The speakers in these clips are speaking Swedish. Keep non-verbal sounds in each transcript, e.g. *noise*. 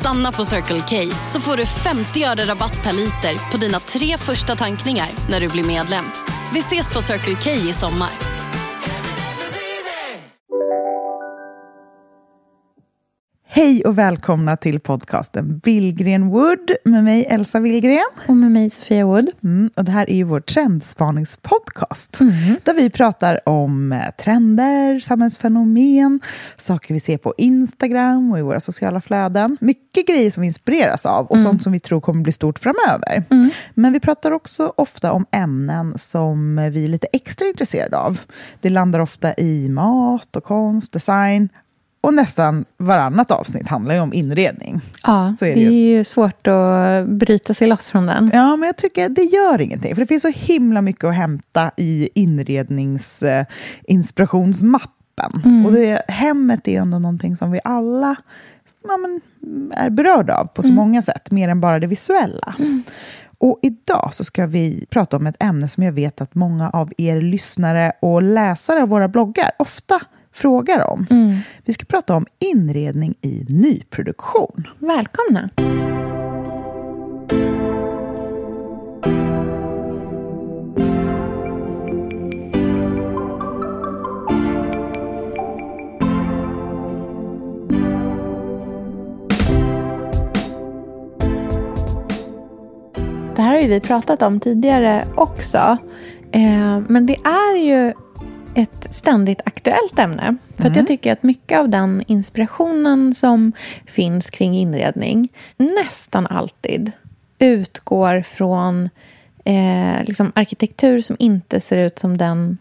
Stanna på Circle K så får du 50 öre rabatt per liter på dina tre första tankningar när du blir medlem. Vi ses på Circle K i sommar. Hej och välkomna till podcasten Billgren Wood med mig Elsa Willgren. Och med mig Sofia Wood. Mm, och det här är ju vår trendspaningspodcast mm. där vi pratar om eh, trender, samhällsfenomen, saker vi ser på Instagram och i våra sociala flöden. Mycket grejer som vi inspireras av och mm. sånt som vi tror kommer bli stort framöver. Mm. Men vi pratar också ofta om ämnen som vi är lite extra intresserade av. Det landar ofta i mat och konst, design och nästan varannat avsnitt handlar ju om inredning. Ja, Så är det, det är ju svårt att bryta sig loss från den. Ja, men jag tycker det gör ingenting. För det finns så himla mycket att hämta i inredningsinspirationsmappen. Eh, mm. Och det, hemmet är ändå någonting som vi alla ja, men, är berörda av på så mm. många sätt, mer än bara det visuella. Mm. Och idag så ska vi prata om ett ämne som jag vet att många av er lyssnare och läsare av våra bloggar ofta frågar om. Mm. Vi ska prata om inredning i nyproduktion. Välkomna! Det här har ju vi pratat om tidigare också. Eh, men det är ju ett ständigt aktuellt ämne. För mm. jag tycker att mycket av den inspirationen som finns kring inredning nästan alltid utgår från eh, liksom arkitektur som inte ser ut som den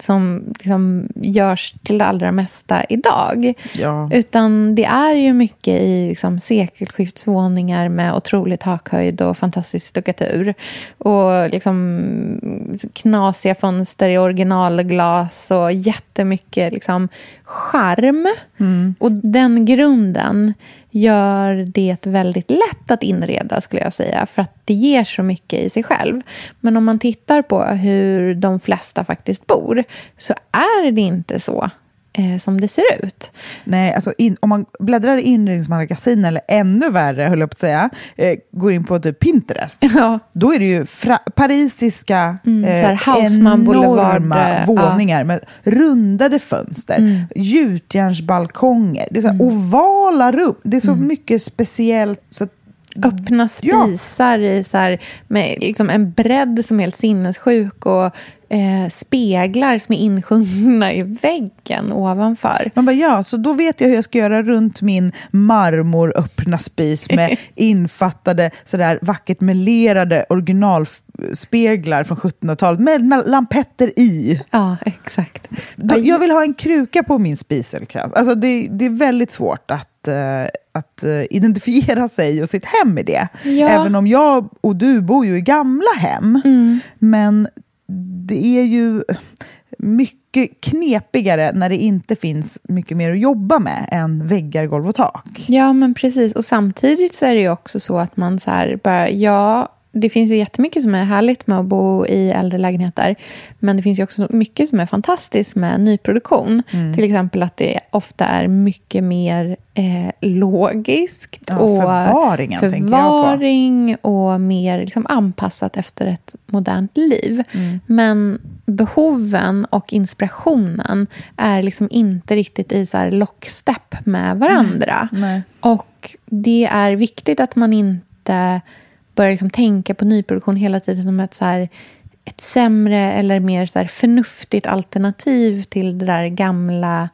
som liksom görs till det allra mesta idag. Ja. Utan det är ju mycket i liksom sekelskiftsvåningar med otrolig takhöjd och fantastisk stuckatur. Och liksom knasiga fönster i originalglas och jättemycket liksom charm. Mm. Och den grunden gör det väldigt lätt att inreda, skulle jag säga. För att det ger så mycket i sig själv. Men om man tittar på hur de flesta faktiskt bor så är det inte så eh, som det ser ut. Nej, alltså in, om man bläddrar i inredningsmagasin eller ännu värre, höll jag på att säga, eh, går in på typ Pinterest, *laughs* ja. då är det ju parisiska mm, eh, enorma våningar ja. med rundade fönster, mm. gjutjärnsbalkonger, det är så mm. ovala rum. Det är så mm. mycket speciellt. Så Öppna spisar ja. i så här, med liksom en bredd som är helt sinnessjuk och eh, speglar som är insjungna i väggen ovanför. Man bara, ja, så då vet jag hur jag ska göra runt min marmoröppna spis med *laughs* infattade, sådär vackert melerade originalspeglar från 1700-talet med lampetter i. Ja, exakt. Jag vill ha en kruka på min spiselkrans. Alltså det, det är väldigt svårt att eh, att uh, identifiera sig och sitt hem i det. Ja. Även om jag och du bor ju i gamla hem. Mm. Men det är ju mycket knepigare när det inte finns mycket mer att jobba med än väggar, golv och tak. Ja, men precis. Och samtidigt så är det ju också så att man så här bara, ja, det finns ju jättemycket som är härligt med att bo i äldre lägenheter. Men det finns ju också mycket som är fantastiskt med nyproduktion. Mm. Till exempel att det ofta är mycket mer eh, logiskt. Ja, och förvaringen, förvaring och mer liksom anpassat efter ett modernt liv. Mm. Men behoven och inspirationen är liksom inte riktigt i så här lockstep med varandra. Mm. Och det är viktigt att man inte börjar liksom tänka på nyproduktion hela tiden som ett, så här, ett sämre eller mer så här förnuftigt alternativ till det där gamla,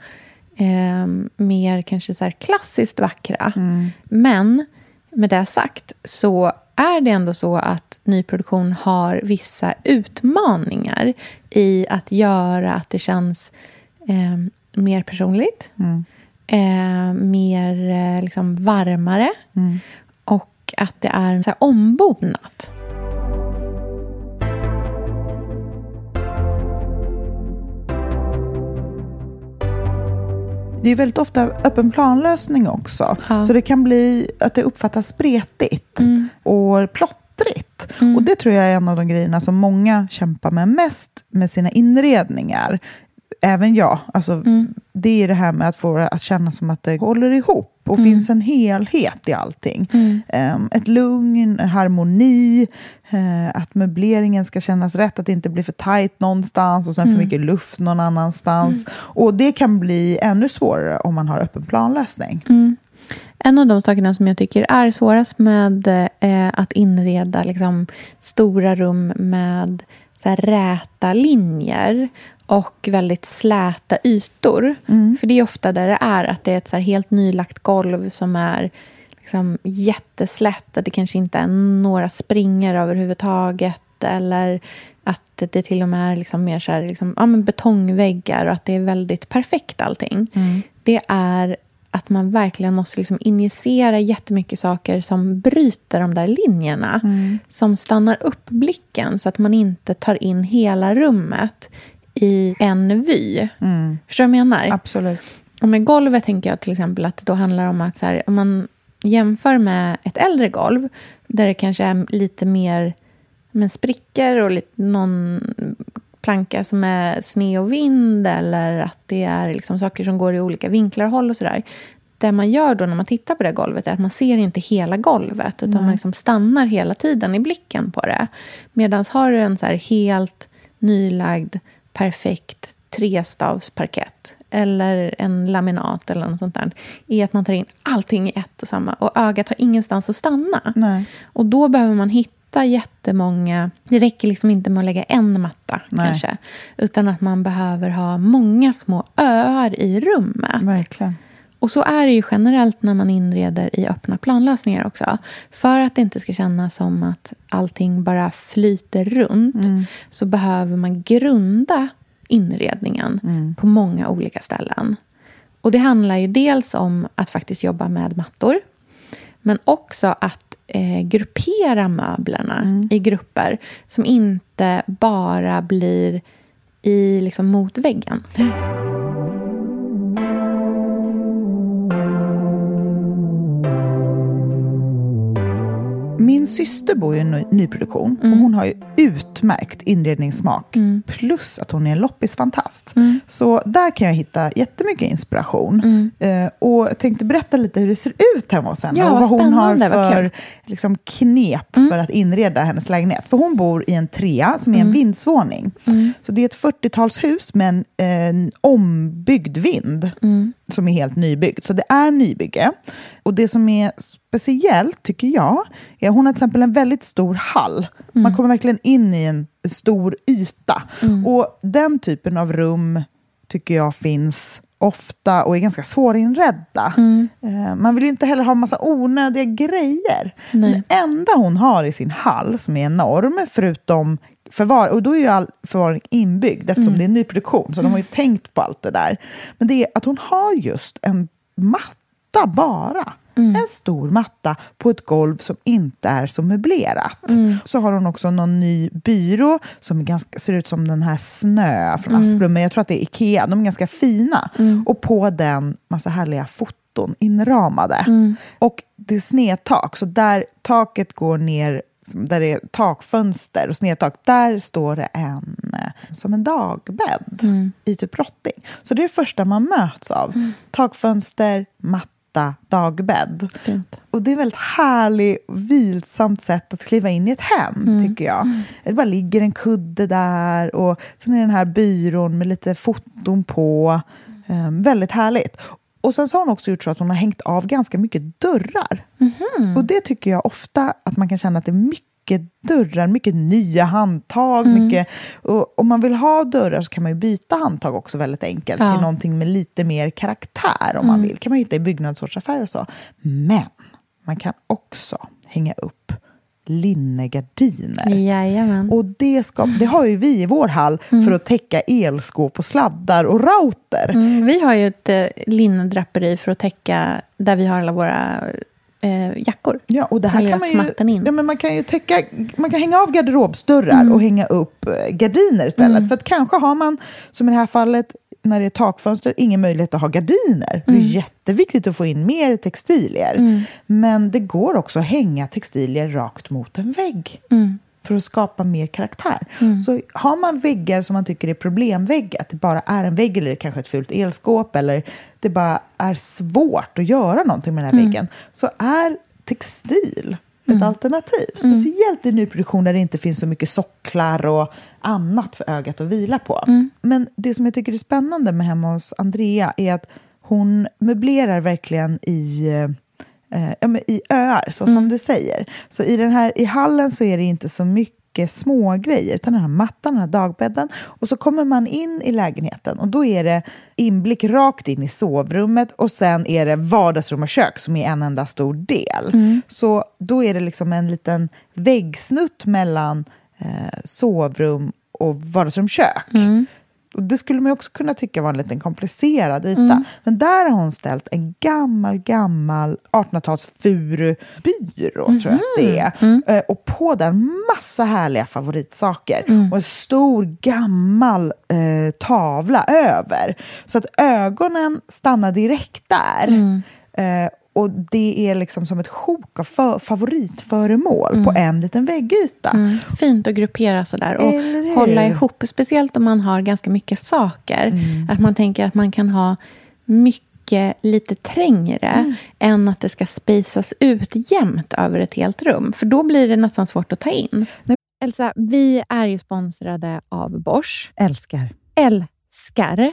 eh, mer kanske så här klassiskt vackra. Mm. Men med det sagt så är det ändå så att nyproduktion har vissa utmaningar i att göra att det känns eh, mer personligt, mm. eh, mer eh, liksom varmare. Mm. Och att det är så här ombonat. Det är väldigt ofta öppen planlösning också. Ja. Så det kan bli att det uppfattas spretigt Mm. och plottrigt. Och det tror jag är en av de grejerna som många kämpar med mest med sina inredningar. Även jag. Alltså, Mm. Det är det här med att få att känna som att det håller ihop och Mm. finns en helhet i allting. Ehm, ett lugn, harmoni, eh, att möbleringen ska kännas rätt, att det inte blir för tajt någonstans och sen Mm. för mycket luft någon annanstans. Och det kan bli ännu svårare om man har öppen planlösning. Mm. En av de sakerna som jag tycker är svårast med eh, att inreda liksom, stora rum med så här, räta linjer och väldigt släta ytor. För det är ofta där det är, att det är ett helt nylagt golv som är liksom, jätteslätt. Att det kanske inte är några springor överhuvudtaget. Eller att det till och med är liksom mer så här, liksom, ja, men betongväggar och att det är väldigt perfekt allting. Det är att man verkligen måste liksom injicera jättemycket saker som bryter de där linjerna. Som stannar upp blicken så att man inte tar in hela rummet i en vy. Förstår du vad jag menar? Absolut. Och med golvet tänker jag till exempel att det då handlar om att så här, om man jämför med ett äldre golv där det kanske är lite mer med sprickor och lite, någon planka som är sned och vind eller att det är liksom saker som går i olika vinklar och håll och sådär. Det man gör då när man tittar på det golvet är att man ser inte hela golvet utan man liksom stannar hela tiden i blicken på det. Medan har du en så helt nylagd, perfekt trestavsparkett eller en laminat eller något sånt där är att man tar in allting i ett och samma och ögat har ingenstans att stanna. Nej. Och då behöver man hitta jättemånga... Det räcker liksom inte med att lägga en matta Nej. kanske. Utan att man behöver ha många små öar i rummet. Verkligen. Och så är det ju generellt när man inreder i öppna planlösningar också. För att det inte ska kännas som att allting bara flyter runt så behöver man grunda inredningen på många olika ställen. Och det handlar ju dels om att faktiskt jobba med mattor men också att eh, gruppera möblerna i grupper som inte bara blir i liksom, mot väggen. Min syster bor i en ny- nyproduktion och hon har ju utmärkt inredningssmak. Plus att hon är en loppisfantast. Så där kan jag hitta jättemycket inspiration. Eh, och jag tänkte berätta lite hur det ser ut hemma hos henne. Ja, och vad hon har för. Liksom, knep för att inreda hennes lägenhet. För hon bor i en trea som är en vindsvåning. Så det är ett 40-talshus med en, en ombyggd vind som är helt nybyggd. Så det är nybygge. Och det som är speciellt, tycker jag, är att hon har till exempel en väldigt stor hall. Man kommer verkligen in i en stor yta. Och den typen av rum tycker jag finns ofta och är ganska svårinredda. Eh, Man vill ju inte heller ha massa onödiga grejer. Nej. Det enda hon har i sin hall, som är enorm, förutom förvar, och då är ju all förvaring inbyggd eftersom det är nyproduktion, så de har ju tänkt på allt det där. Men det är att hon har just en matta bara. En stor matta på ett golv som inte är så möblerat. Så har hon också någon ny byrå som ganska, ser ut som den här Snö från Asplund, men jag tror att det är Ikea. De är ganska fina. Och på den massa härliga foton inramade. Och det är snedtak, så där taket går ner där det är takfönster och snedtak, där står det en eh, som en dagbädd i typ rotting. Så det är det första man möts av. Takfönster, matta, dagbädd. Fint. Och det är ett väldigt härligt, vilsamt sätt att kliva in i ett hem, tycker jag. Det bara ligger en kudde där och sen är den här byrån med lite foton på. Ehm, väldigt härligt. Och sen så har hon också gjort så att hon har hängt av ganska mycket dörrar. Och det tycker jag ofta att man kan känna att det är mycket dörrar, mycket nya handtag. Mycket, och om man vill ha dörrar så kan man ju byta handtag också väldigt enkelt Ja. till någonting med lite mer karaktär om man vill. kan man hitta i byggnadsvårdsaffärer och så. Men man kan också hänga upp linnegardiner. Jajamän. Och det, ska, det har ju vi i vår hall för att täcka elskåp och sladdar och router. Mm, vi har ju ett eh, linnedraperi för att täcka där vi har alla våra eh, jackor. Ja, och det här kan man ju, in. ja, men man kan ju täcka, man kan hänga av garderobsdörrar Mm. och hänga upp eh, gardiner istället. För att kanske har man, som i det här fallet, när det är takfönster, ingen möjlighet att ha gardiner. Det är Mm. jätteviktigt att få in mer textilier. Men det går också att hänga textilier rakt mot en vägg. Mm. För att skapa mer karaktär. Så har man väggar som man tycker är problemväggar, att det bara är en vägg eller kanske ett fult elskåp eller det bara är svårt att göra någonting med den här väggen, så är textil ett alternativ. Speciellt i nyproduktion där det inte finns så mycket socklar och annat för ögat att vila på. Men det som jag tycker är spännande med hemma hos Andrea är att hon möblerar verkligen i eh, ja, men i öar, så som du säger. Så i, den här, i hallen så är det inte så mycket små grejer utan den här mattan, den här dagbädden. Och så kommer man in i lägenheten och då är det inblick rakt in i sovrummet och sen är det vardagsrum och kök som är en enda stor del. Så då är det liksom en liten väggsnutt mellan eh, sovrum och vardagsrum kök. Och det skulle man också kunna tycka var en liten komplicerad yta. Men där har hon ställt en gammal, gammal 1800-tals furubyrå, tror jag att det är. Eh, Och på den massa härliga favoritsaker. Och en stor gammal eh, tavla över. Så att ögonen stannar direkt där. Eh, och det är liksom som ett sjok av för, favoritföremål på en liten väggyta. Mm. Fint att gruppera sådär och Eller hålla ihop. Speciellt om man har ganska mycket saker. Mm. Att man tänker att man kan ha mycket lite trängre Mm. än att det ska spejsas ut jämnt över ett helt rum. För då blir det nästan svårt att ta in. Elsa, vi är ju sponsrade av Bosch. Älskar. Älskar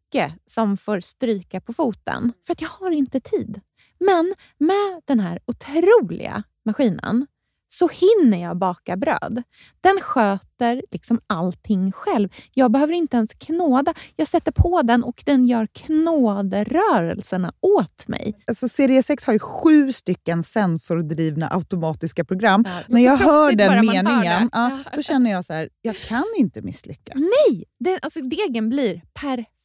som får stryka på foten. För att jag har inte tid. Men med den här otroliga maskinen så hinner jag baka bröd. Den sköter liksom allting själv. Jag behöver inte ens knåda. Jag sätter på den och den gör knåderörelserna åt mig. Alltså, serie 6 har ju sju stycken sensordrivna automatiska program. Ja, När jag hör den hör meningen, ja, Ja. då känner jag så här, jag kan inte misslyckas. Nej! Det, alltså, degen blir perfekt.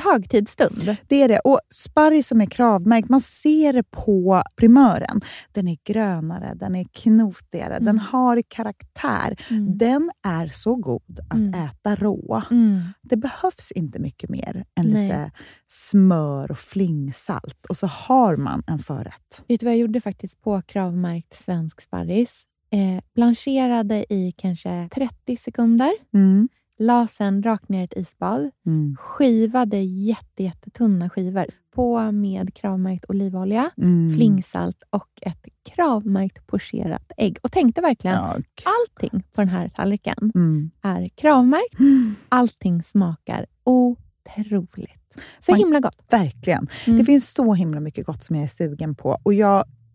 högtidsstund. Det är det. Och sparris som är kravmärkt, man ser det på primören. Den är grönare, den är knotigare, Mm. den har karaktär. Den är så god att Mm. äta rå. Mm. Det behövs inte mycket mer än Nej. lite smör och flingsalt. Och så har man en förrätt. Vet du vad jag gjorde faktiskt på kravmärkt svensk sparris? Eh, blancherade i kanske 30 sekunder. La sen rakt ner i ett isbad. Mm. Skivade jätte, jättetunna skivor. På med kravmärkt olivolja, Mm. flingsalt och ett kravmärkt pocherat ägg. Och tänkte verkligen, Ja. allting på den här tallriken Mm. är kravmärkt. *gasps* Allting smakar otroligt. Så Man- himla gott. Verkligen. Mm. Det finns så himla mycket gott som jag är sugen på. Och jag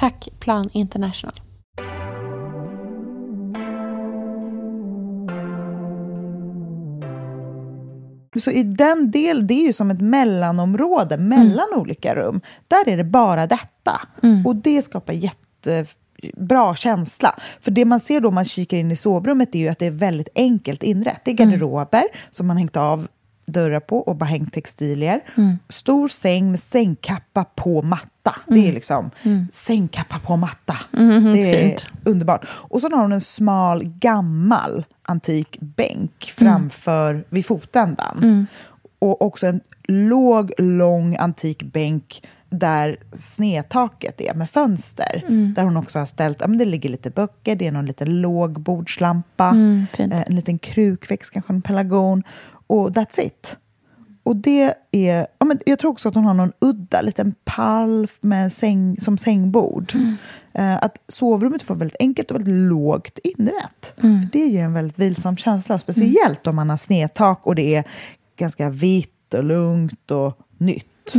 Tack Plan International. Så i den del, det är ju som ett mellanområde mellan olika rum. Där är det bara detta. Och det skapar jättebra känsla. För det man ser då man kikar in i sovrummet är ju att det är väldigt enkelt inrätt. Det är garderober som man hängt av dörrar på och bara hängt textilier. Stor säng med sängkappa på matta. Det är liksom sängkappa på matta. det är underbart. Och så har hon en smal, gammal antik bänk framför vid fotändan. Och också en låg, lång antik bänk där snedtaket är med fönster. Där hon också har ställt, ja men det ligger lite böcker, det är någon liten låg bordslampa, fint. eh, en liten krukväxt, kanske en pelargon. Och that's it. Och det är, ja, men jag tror också att hon har någon udda liten pall med säng, som sängbord. Eh, att sovrummet får väldigt enkelt och väldigt lågt inrätt. För Det ger en väldigt vilsam känsla, speciellt om man har snedtak och det är ganska vitt och lugnt och nytt.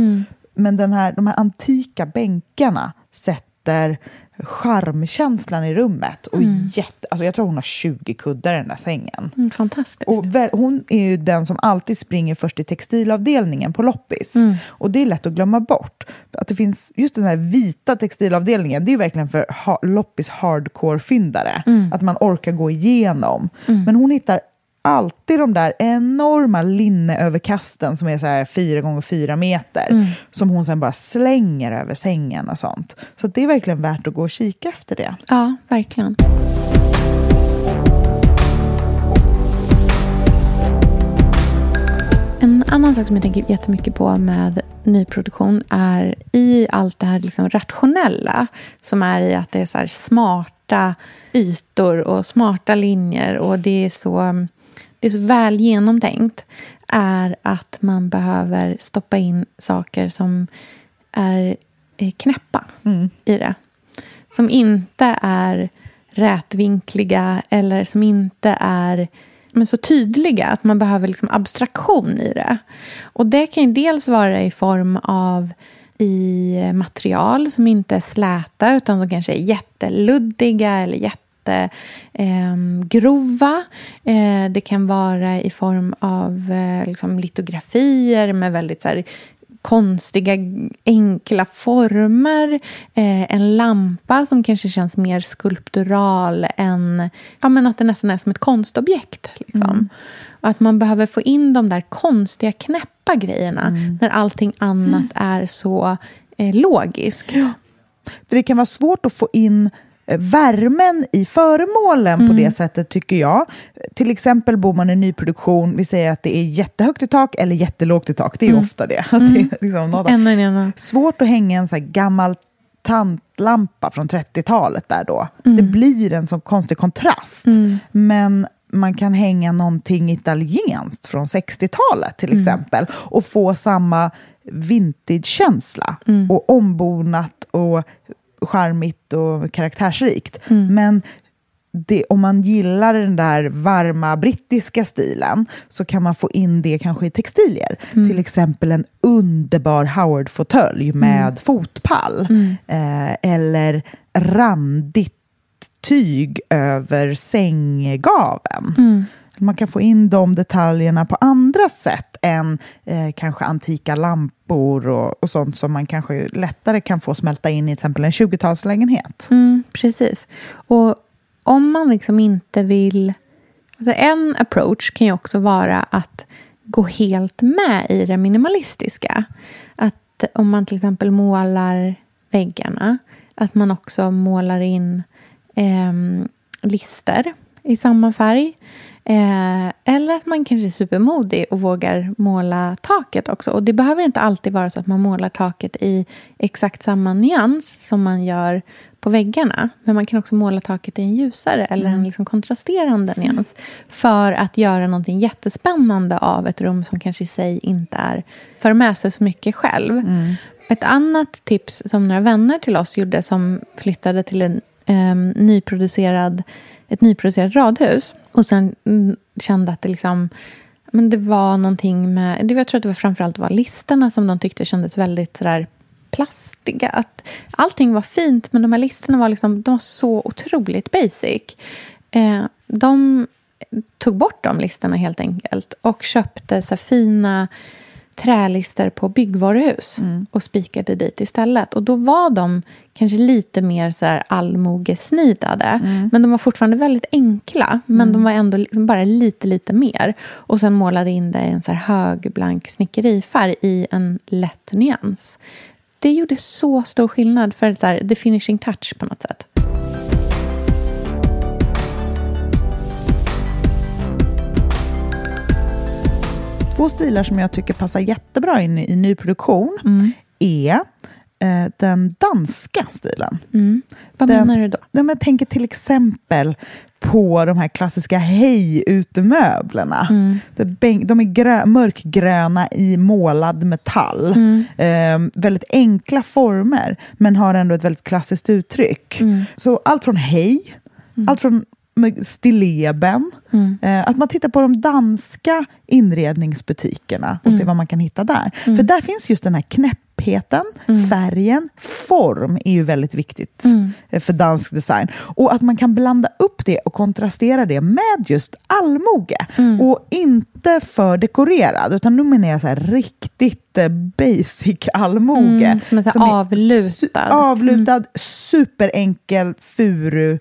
Men den här, de här antika bänkarna sätter charmkänslan i rummet. Och jätte, alltså jag tror hon har 20 kuddar i den där sängen. Mm, fantastiskt. Och hon är ju den som alltid springer först i textilavdelningen på loppis. Och det är lätt att glömma bort. Att det finns just den här vita textilavdelningen, det är verkligen för ha, loppis hardcore-fyndare. Att man orkar gå igenom. Men hon hittar alltid de där enorma linneöverkasten som är så här fyra gånger fyra meter. Som hon sen bara slänger över sängen och sånt. Så det är verkligen värt att gå och kika efter det. Ja, verkligen. En annan sak som jag tänker jättemycket på med nyproduktion är i allt det här liksom rationella som är i att det är så smarta ytor och smarta linjer och det är så, det är så väl genomtänkt är att man behöver stoppa in saker som är knäppa mm. i det. Som inte är rätvinkliga eller som inte är men så tydliga att man behöver liksom abstraktion i det. Och det kan ju dels vara i form av i material som inte är släta utan som kanske är jätteluddiga eller jättegrova. Eh, eh, det kan vara i form av eh, liksom litografier med väldigt så här, konstiga, enkla former. Eh, en lampa som kanske känns mer skulptural än ja, men att det nästan är som ett konstobjekt. Liksom. Mm. Och att man behöver få in de där konstiga, knäppa grejerna mm. när allting annat mm. är så eh, logiskt. Ja. Det kan vara svårt att få in värmen i föremålen mm. på det sättet, tycker jag. Till exempel bor man i nyproduktion, vi säger att det är jättehögt i tak eller jättelågt i tak. Det är mm. ofta det. *laughs* Mm. det är liksom ena, ena. Svårt att hänga en så gammal tantlampa från 30-talet där då. Mm. Det blir en så konstig kontrast. Mm. Men man kan hänga någonting italienskt från 60-talet till mm. exempel och få samma vintage-känsla och ombonat och charmigt och karaktärsrikt. Mm. Men det, om man gillar den där varma brittiska stilen så kan man få in det kanske i textilier. Mm. Till exempel en underbar Howard-fåtölj med mm. fotpall. Mm. Eh, eller randigt tyg över sänggaven. Mm. Man kan få in de detaljerna på andra sätt än eh, kanske antika lampor och, och, sånt som man kanske lättare kan få smälta in i till exempel en 20-talslägenhet. Mm, precis. Och om man liksom inte vill... Alltså en approach kan ju också vara att gå helt med i det minimalistiska. Att om man till exempel målar väggarna, att man också målar in eh, lister i samma färg. Eh, eller att man kanske är supermodig och vågar måla taket också. Och det behöver inte alltid vara så att man målar taket i exakt samma nyans som man gör på väggarna. Men man kan också måla taket i en ljusare eller en mm. liksom kontrasterande nyans. För att göra någonting jättespännande av ett rum som kanske i sig inte är för med sig så mycket själv. Mm. Ett annat tips som några vänner till oss gjorde som flyttade till en um, nyproducerad, ett nyproducerat radhus och sen mm, kände att det liksom... Men det var någonting med... Jag tror att det var framförallt var listorna som de tyckte kändes väldigt sådär plastiga. Att allting var fint, men de här listorna var, liksom, de var så otroligt basic. Eh, de tog bort de listorna helt enkelt och köpte så fina trälister på byggvaruhus mm. och spikade dit istället. Och då var de kanske lite mer så här allmogesnidade. Mm. Men de var fortfarande väldigt enkla. Men mm. de var ändå liksom bara lite, lite mer. Och sen målade in det i en så hög blank snickerifärg i en lätt nyans. Det gjorde så stor skillnad för så här, the finishing touch på något sätt. Två stilar som jag tycker passar jättebra in i, i nyproduktion mm. är eh, den danska stilen. Mm. Vad den, menar du då? Ja, men jag tänker till exempel på de här klassiska hej-utemöblerna. Mm. De är grö, mörkgröna i målad metall. Mm. Eh, väldigt enkla former, men har ändå ett väldigt klassiskt uttryck. Mm. Så allt från hej, mm. allt från stilleben. Mm. Eh, att man tittar på de danska inredningsbutikerna och mm. ser vad man kan hitta där. Mm. För där finns just den här knäppheten, mm. färgen, form är ju väldigt viktigt mm. eh, för dansk design. Och att man kan blanda upp det och kontrastera det med just allmoge. Mm. Och inte för dekorerad, utan nu menar jag så riktigt eh, basic allmoge. Mm, som är, som är avlutad. Avlutad, mm. superenkel furu.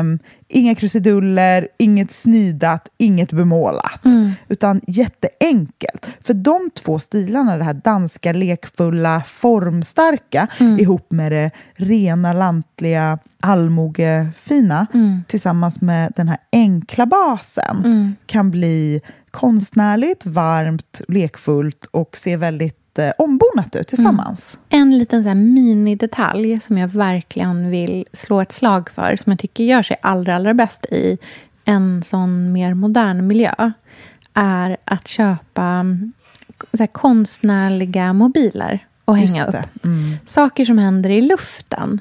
Um, inga krusiduller, inget snidat, inget bemålat. Mm. Utan jätteenkelt. För de två stilarna, det här danska lekfulla, formstarka mm. ihop med det rena, lantliga, allmogefina mm. tillsammans med den här enkla basen mm. kan bli konstnärligt, varmt, lekfullt och se väldigt eh, ombonat ut tillsammans. En liten så här minidetalj som jag verkligen vill slå ett slag för, som jag tycker gör sig allra, allra bäst i en sån mer modern miljö, är att köpa mm, så här, konstnärliga mobiler och hänga upp. Mm. Saker som händer i luften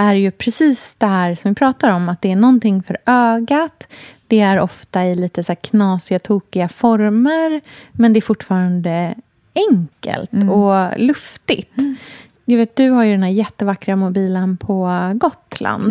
är ju precis det här som vi pratar om, att det är någonting för ögat. Det är ofta i lite så knasiga, tokiga former, men det är fortfarande enkelt Mm. och luftigt. Jag vet, du har ju den här jättevackra mobilen på Gotland.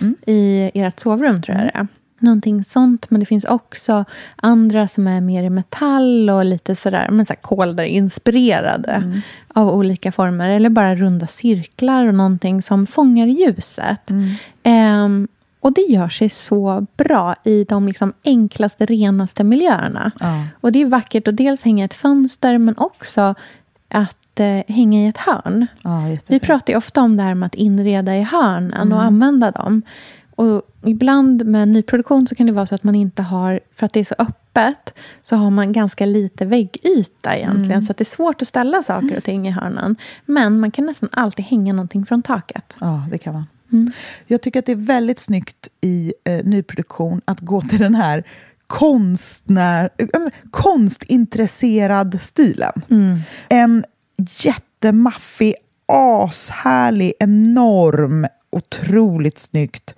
Mm. i ert sovrum, tror jag det är. Någonting sånt, men det finns också andra som är mer i metall och lite sådär, men så här kolder-inspirerade Mm. av olika former. Eller bara runda cirklar och någonting som fångar ljuset. Mm. Ehm, och det gör sig så bra i de liksom enklaste, renaste miljöerna. Ja. Och det är vackert att dels hänga i ett fönster, men också att eh, hänga i ett hörn. Ja, Vi pratar ofta om det här med att inreda i hörnen Mm. och använda dem. Och ibland med nyproduktion så kan det vara så att man inte har, för att det är så öppet, så har man ganska lite väggyta egentligen. Mm. Så det är svårt att ställa saker och ting i hörnen. Men man kan nästan alltid hänga någonting från taket. Ja, det kan man. Mm. Jag tycker att det är väldigt snyggt i eh, nyproduktion att gå till den här konstnär, äh, konstintresserad stilen. Mm. En jättemaffig, ashärlig, enorm, otroligt snyggt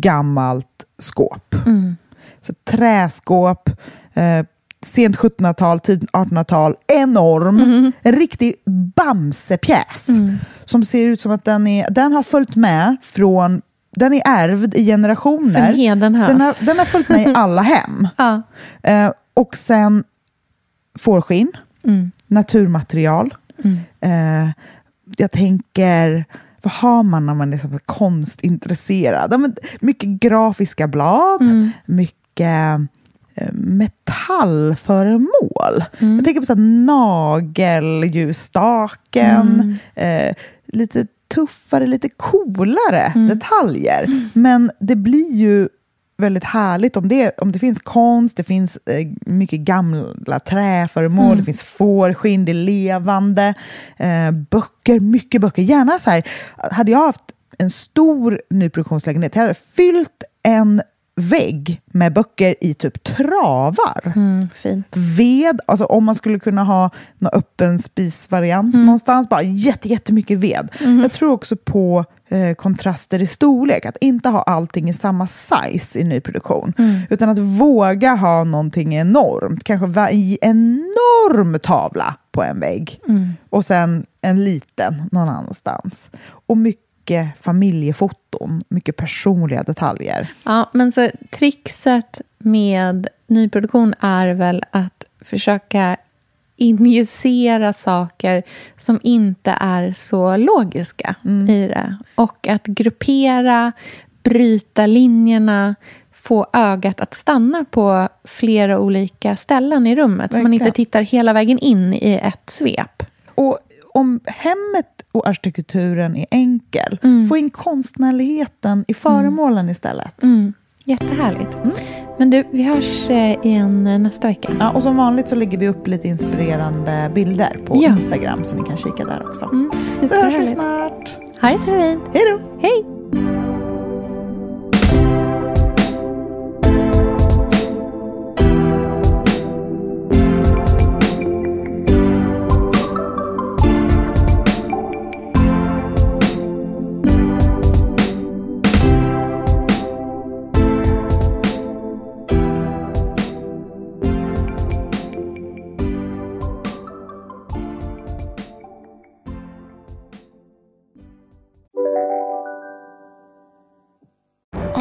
gammalt skåp. Mm. Så träskåp, eh, sent 1700-tal, tidigt 1800-tal, enorm. En riktig Bamsepjäs. Som ser ut som att den, är, den har följt med från... Den är ärvd i generationer. Den har, den har följt med i alla hem. *laughs* Ja. Eh, och sen fårskinn, Mm. naturmaterial. Mm. Eh, jag tänker, vad har man när man är så konstintresserad? Ja, men mycket grafiska blad, Mm. mycket eh, metallföremål. Mm. Jag tänker på så nagelljusstaken, Mm. eh, lite tuffare, lite coolare Mm. detaljer. Men det blir ju väldigt härligt om det, om det finns konst, det finns eh, mycket gamla träföremål, Mm. det finns fårskinn, det är levande, eh, böcker, mycket böcker. Gärna så här, hade jag haft en stor nyproduktionslägenhet, jag hade fyllt en vägg med böcker i typ travar. Mm, fint. Ved, alltså om man skulle kunna ha någon öppen spisvariant Mm. någonstans, bara jätte, jättemycket ved. Jag tror också på eh, kontraster i storlek, att inte ha allting i samma size i nyproduktion, Mm. utan att våga ha någonting enormt, kanske en enorm tavla på en vägg Mm. och sen en liten någon annanstans. Och mycket familjefoton, mycket personliga detaljer. Ja, men så trixet med nyproduktion är väl att försöka injicera saker som inte är så logiska i det. Och att gruppera, bryta linjerna, få ögat att stanna på flera olika ställen i rummet. Så man inte tittar hela vägen in i ett svep. Och om hemmet och arkitekturen är enkel, få in konstnärligheten i föremålen istället. Mm. Jättehärligt. Men du, vi hörs eh, igen eh, nästa vecka. Ja, och som vanligt så lägger vi upp lite inspirerande bilder på Ja. Instagram så ni kan kika där också. Mm, Så hörs vi snart. Ha det så fint. Hej då! Hej!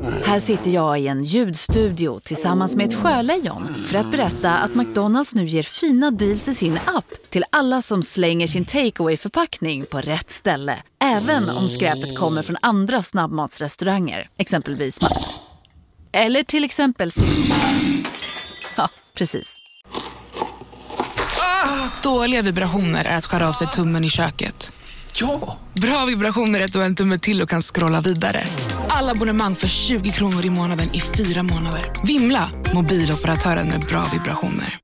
Här sitter jag i en ljudstudio tillsammans med ett sjölejon för att berätta att McDonalds nu ger fina deals i sin app till alla som slänger sin takeaway förpackning på rätt ställe. Även om skräpet kommer från andra snabbmatsrestauranger, exempelvis Eller till exempel Ja, precis. Dåliga vibrationer är att skära av sig tummen i köket. Ja! Bra vibrationer är ett och en tumme till och kan scrolla vidare. Alla abonnemang för 20 kronor i månaden i fyra månader. Vimla! Mobiloperatören med bra vibrationer.